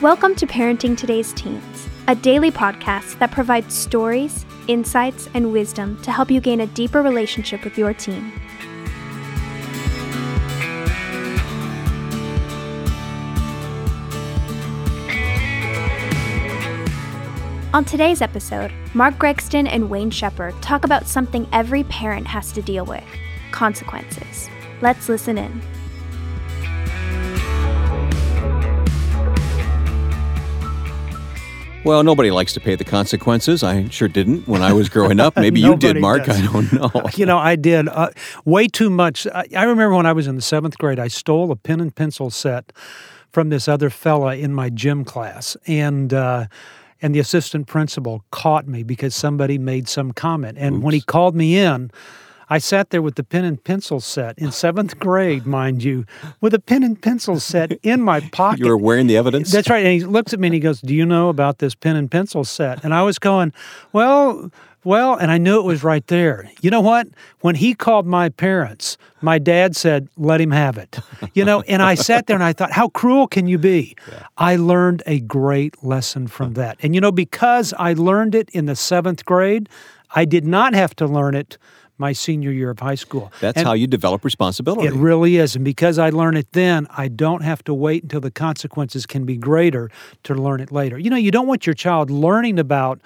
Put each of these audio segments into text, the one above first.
Welcome to Parenting Today's Teens, a daily podcast that provides stories, insights, and wisdom to help you gain a deeper relationship with your teen. On today's episode, Mark Gregston and Wayne Shepherd talk about something every parent has to deal with consequences. Let's listen in. Well, nobody likes to pay the consequences. I sure didn't when I was growing up. Maybe you did, Mark. does. I don't know. You know, I did uh, way too much. I, I remember when I was in the seventh grade, I stole a pen and pencil set from this other fella in my gym class, and uh, and the assistant principal caught me because somebody made some comment. And when he called me in, I sat there with the pen and pencil set in seventh grade, mind you, with a pen and pencil set in my pocket. You were wearing the evidence? That's right. And he looks at me and he goes, Do you know about this pen and pencil set? And I was going, Well, well, and I knew it was right there. You know what? When he called my parents, my dad said, Let him have it. You know, and I sat there and I thought, How cruel can you be? I learned a great lesson from that. And you know, because I learned it in the seventh grade, I did not have to learn it my senior year of high school. That's And- how you develop responsibility. it really is. And because I learn it then, I don't have to wait until the consequences can be greater to learn it later. You know, you don't want your child learning about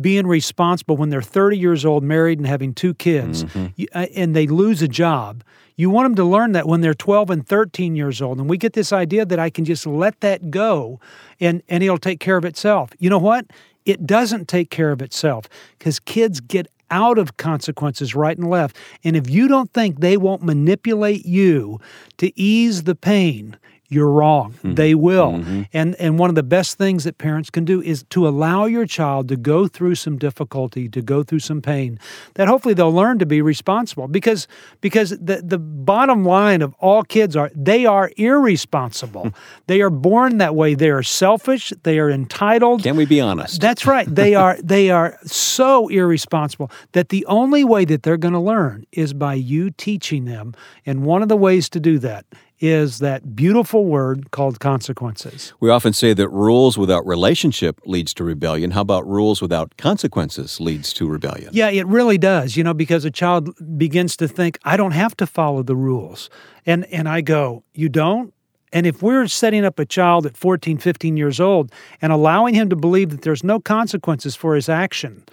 being responsible when they're 30 years old, married, and having two kids, you- uh, and they lose a job. You want them to learn that when they're 12 and 13 years old. And we get this idea that I can just let that go and, and it'll take care of itself. You know what? It doesn't take care of itself because kids get out of consequences right and left. And if you don't think they won't manipulate you to ease the pain, you're wrong. Mm-hmm. They will. Mm-hmm. And and one of the best things that parents can do is to allow your child to go through some difficulty, to go through some pain, that hopefully they'll learn to be responsible. Because because the, the bottom line of all kids are they are irresponsible. they are born that way. They are selfish, they are entitled. Can we be honest? That's right. They are they are so irresponsible that the only way that they're going to learn is by you teaching them. And one of the ways to do that is that beautiful word called consequences. we often say that rules without relationship leads to rebellion. How about rules without consequences leads to rebellion? Yeah, it really does, you know, because a child begins to think, I don't have to follow the rules. And and I go, You don't? And if we're setting up a child at 14, 15 years old and allowing him to believe that there's no consequences for his action,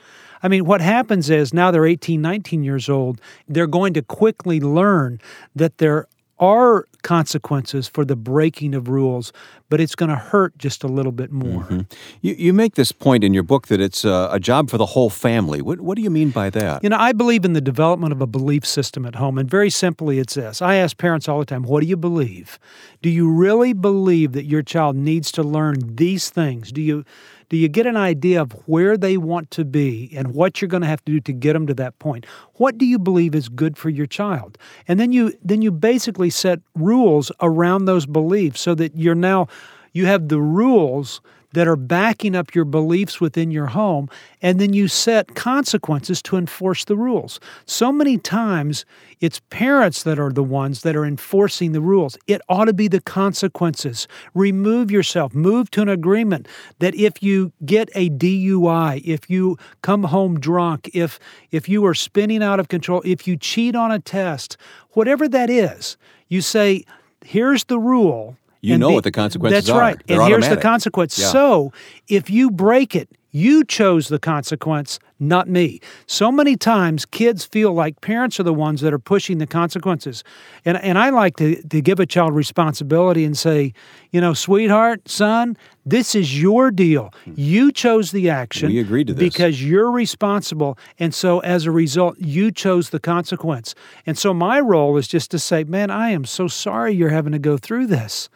I mean, what happens is now they're 18, 19 years old, they're going to quickly learn that there are consequences for the breaking of rules, but it's going to hurt just a little bit more. You, you make this point in your book that it's uh, a job for the whole family. What, what do you mean by that? You know, I believe in the development of a belief system at home. And very simply, it's this I ask parents all the time, what do you believe? Do you really believe that your child needs to learn these things? Do you. Do you get an idea of where they want to be and what you're going to have to do to get them to that point? What do you believe is good for your child? And then you then you basically set rules around those beliefs so that you're now you have the rules that are backing up your beliefs within your home, and then you set consequences to enforce the rules. So many times, it's parents that are the ones that are enforcing the rules. It ought to be the consequences. Remove yourself, move to an agreement that if you get a DUI, if you come home drunk, if if you are spinning out of control, if you cheat on a test, whatever that is, you say, here's the rule. You and know the- what the consequences are. That's are. right. They're and here's the consequence. Yeah. So if you break it, you chose the consequence, not me. So many times kids feel like parents are the ones that are pushing the consequences. And, and I like to, to give a child responsibility and say, you know, sweetheart, son, this is your deal. Hmm. You chose the action. We agreed to this. Because you're responsible. And so as a result, you chose the consequence. And so my role is just to say, man, I am so sorry you're having to go through this.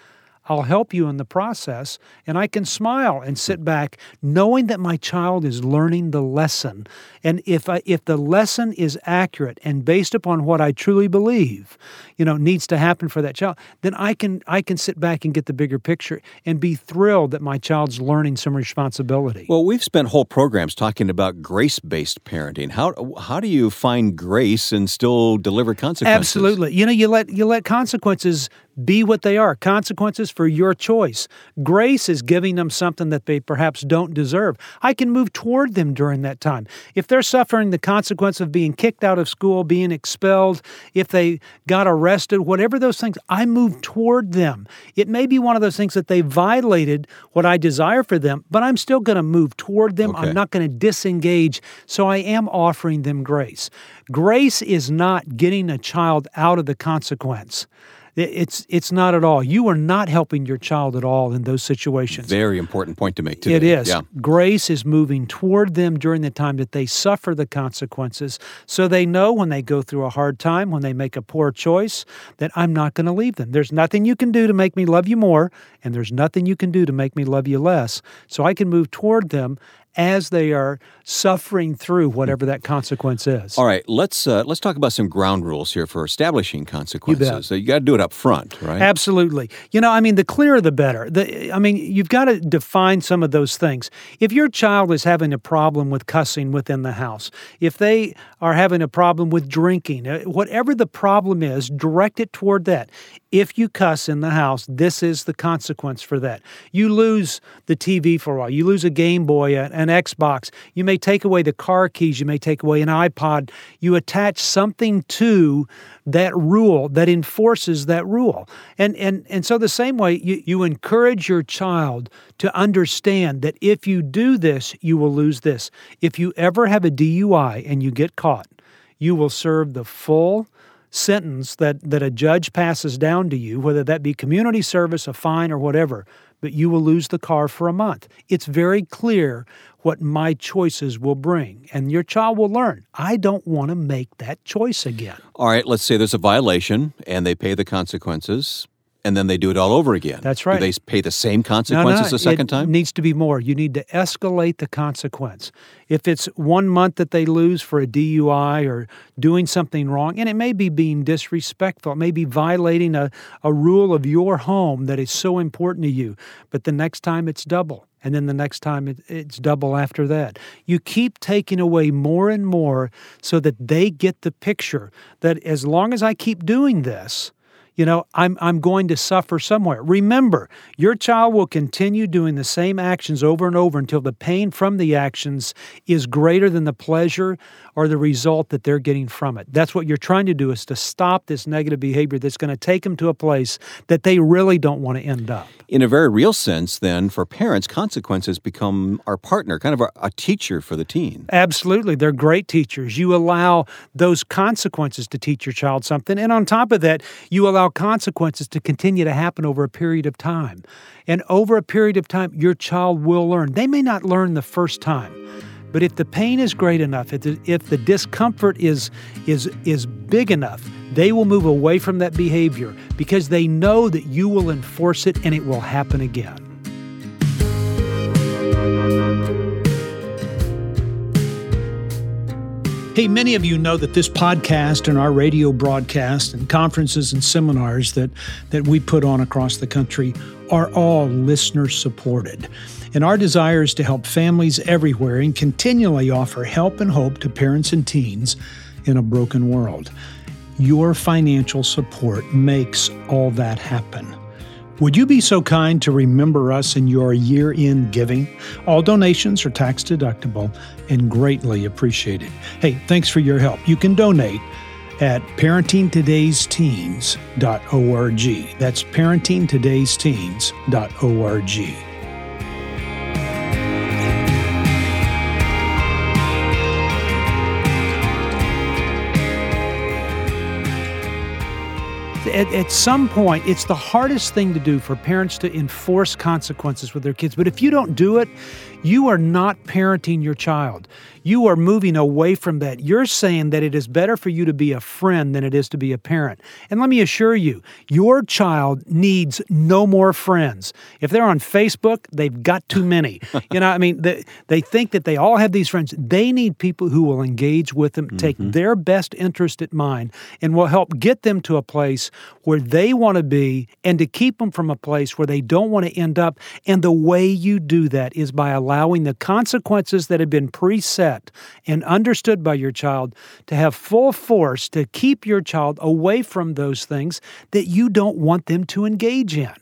I'll help you in the process. And I can smile and sit back knowing that my child is learning the lesson. And if, I, if the lesson is accurate and based upon what I truly believe, you know, needs to happen for that child, then I can, I can sit back and get the bigger picture and be thrilled that my child's learning some responsibility. Well, we've spent whole programs talking about grace based parenting. How, how do you find grace and still deliver consequences? Absolutely. You know, you let you let consequences be what they are consequences for your choice. Grace is giving them something that they perhaps don't deserve. I can move toward them during that time. If they're suffering the consequence of being kicked out of school, being expelled, if they got arrested, whatever those things, I move toward them. It may be one of those things that they violated what I desire for them, but I'm still going to move toward them. Okay. I'm not going to disengage. So I am offering them grace. Grace is not getting a child out of the consequence. It's it's not at all. You are not helping your child at all in those situations. Very important point to make today. It is. Yeah. Grace is moving toward them during the time that they suffer the consequences. So they know when they go through a hard time, when they make a poor choice, that I'm not going to leave them. There's nothing you can do to make me love you more, and there's nothing you can do to make me love you less. So I can move toward them as they are suffering through whatever that consequence is. All right, let's uh, let's talk about some ground rules here for establishing consequences. So you got to do it up front, right? Absolutely. You know, I mean, the clearer the better. The, I mean, you've got to define some of those things. If your child is having a problem with cussing within the house, if they are having a problem with drinking, uh, whatever the problem is, direct it toward that. If you cuss in the house, this is the consequence for that. You lose the TV for a while. You lose a Game Boy, an Xbox. You may take away the car keys. You may take away an iPod. You attach something to that rule that enforces that rule. And and and so the same way you, you encourage your child to understand that if you do this, you will lose this. If you ever have a DUI and you get caught, you will serve the full sentence that, that a judge passes down to you, whether that be community service, a fine, or whatever, but you will lose the car for a month. It's very clear what my choices will bring. And your child will learn, I don't want to make that choice again. All right, let's say there's a violation and they pay the consequences. And then they do it all over again. That's right. Do they pay the same consequences no, no, the second it time? needs to be more. You need to escalate the consequence. If it's one month that they lose for a DUI or doing something wrong, and it may be being disrespectful, it may be violating a, a rule of your home that is so important to you, but the next time it's double. And then the next time it, it's double after that. You keep taking away more and more so that they get the picture that as long as I keep doing this, you know, I'm, I'm going to suffer somewhere. Remember, your child will continue doing the same actions over and over until the pain from the actions is greater than the pleasure or the result that they're getting from it. That's what you're trying to do is to stop this negative behavior that's going to take them to a place that they really don't want to end up. In a very real sense, then, for parents, consequences become our partner, kind of a, a teacher for the teen. Absolutely. They're great teachers. You allow those consequences to teach your child something. And on top of that, you allow consequences to continue to happen over a period of time. And over a period of time, your child will learn. They may not learn the first time. But if the pain is great enough, if the, if the discomfort is, is, is big enough, they will move away from that behavior because they know that you will enforce it and it will happen again. Hey, many of you know that this podcast and our radio broadcast and conferences and seminars that, that we put on across the country are all listener supported. And our desire is to help families everywhere and continually offer help and hope to parents and teens in a broken world. Your financial support makes all that happen. Would you be so kind to remember us in your year end giving? All donations are tax deductible and greatly appreciated. Hey, thanks for your help. You can donate at parentingtodaysteens.org. That's parentingtodaysteens.org. At, at, some point, it's the hardest thing to do for parents to enforce consequences with their kids. But if you don't do it, you are not parenting your child. You are moving away from that. You're saying that it is better for you to be a friend than it is to be a parent. And let me assure you, your child needs no more friends. If they're on Facebook, they've got too many. you know, I mean, they, they think that they all have these friends. They need people who will engage with them, take mm-hmm. their best interest at mind, and will help get them to a place where they want to be and to keep them from a place where they don't want to end up. And the way you do that is by allowing allowing the consequences that have been preset and understood by your child to have full force to keep your child away from those things that you don't want them to engage in.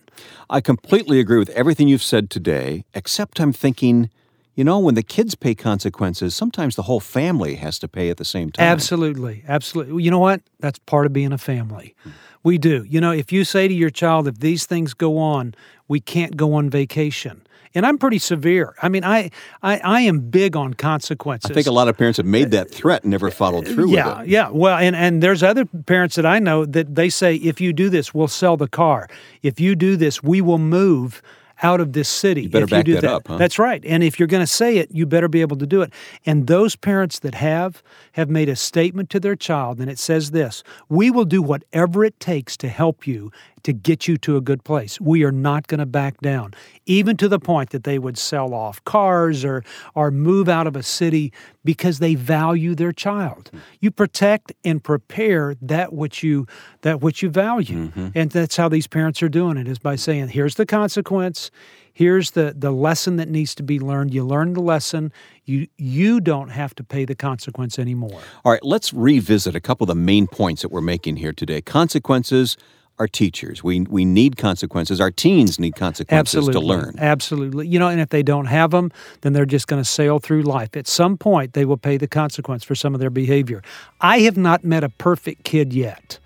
I completely agree with everything you've said today, except I'm thinking, you know, when the kids pay consequences, sometimes the whole family has to pay at the same time. Absolutely. Absolutely. You know what? That's part of being a family. We do. You know, if you say to your child, if these things go on, we can't go on vacation. And I'm pretty severe. I mean, I, I, I am big on consequences. I think a lot of parents have made that threat and never uh, followed through yeah, with it. Yeah, Well, and, and there's other parents that I know that they say, if you do this, we'll sell the car. If you do this, we will move out of this city. You better if back you do that up, huh? That's right. And if you're going to say it, you better be able to do it. And those parents that have have made a statement to their child, and it says this: "We will do whatever it takes to help you to get you to a good place. We are not going to back down, even to the point that they would sell off cars or or move out of a city because they value their child. Hmm. You protect and prepare that which you that which you value, mm-hmm. and that's how these parents are doing it is by saying, "Here's the consequence." Here's the, the lesson that needs to be learned. You learn the lesson. You you don't have to pay the consequence anymore. All right, let's revisit a couple of the main points that we're making here today. Consequences are teachers. We we need consequences. Our teens need consequences Absolutely. to learn. Absolutely. You know, and if they don't have them, then they're just going to sail through life. At some point, they will pay the consequence for some of their behavior. I have not met a perfect kid yet.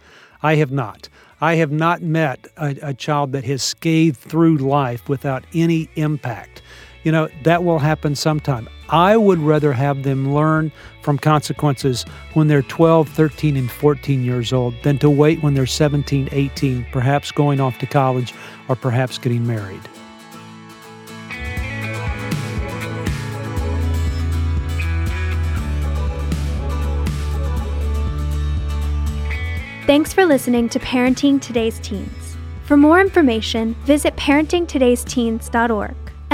I have not. I have not met a, a child that has scathed through life without any impact. You know, that will happen sometime. I would rather have them learn from consequences when they're 12, 13, and 14 years old than to wait when they're 17, 18, perhaps going off to college or perhaps getting married. Thanks for listening to Parenting Today's Teens. For more information, visit parentingtodaysteens.org.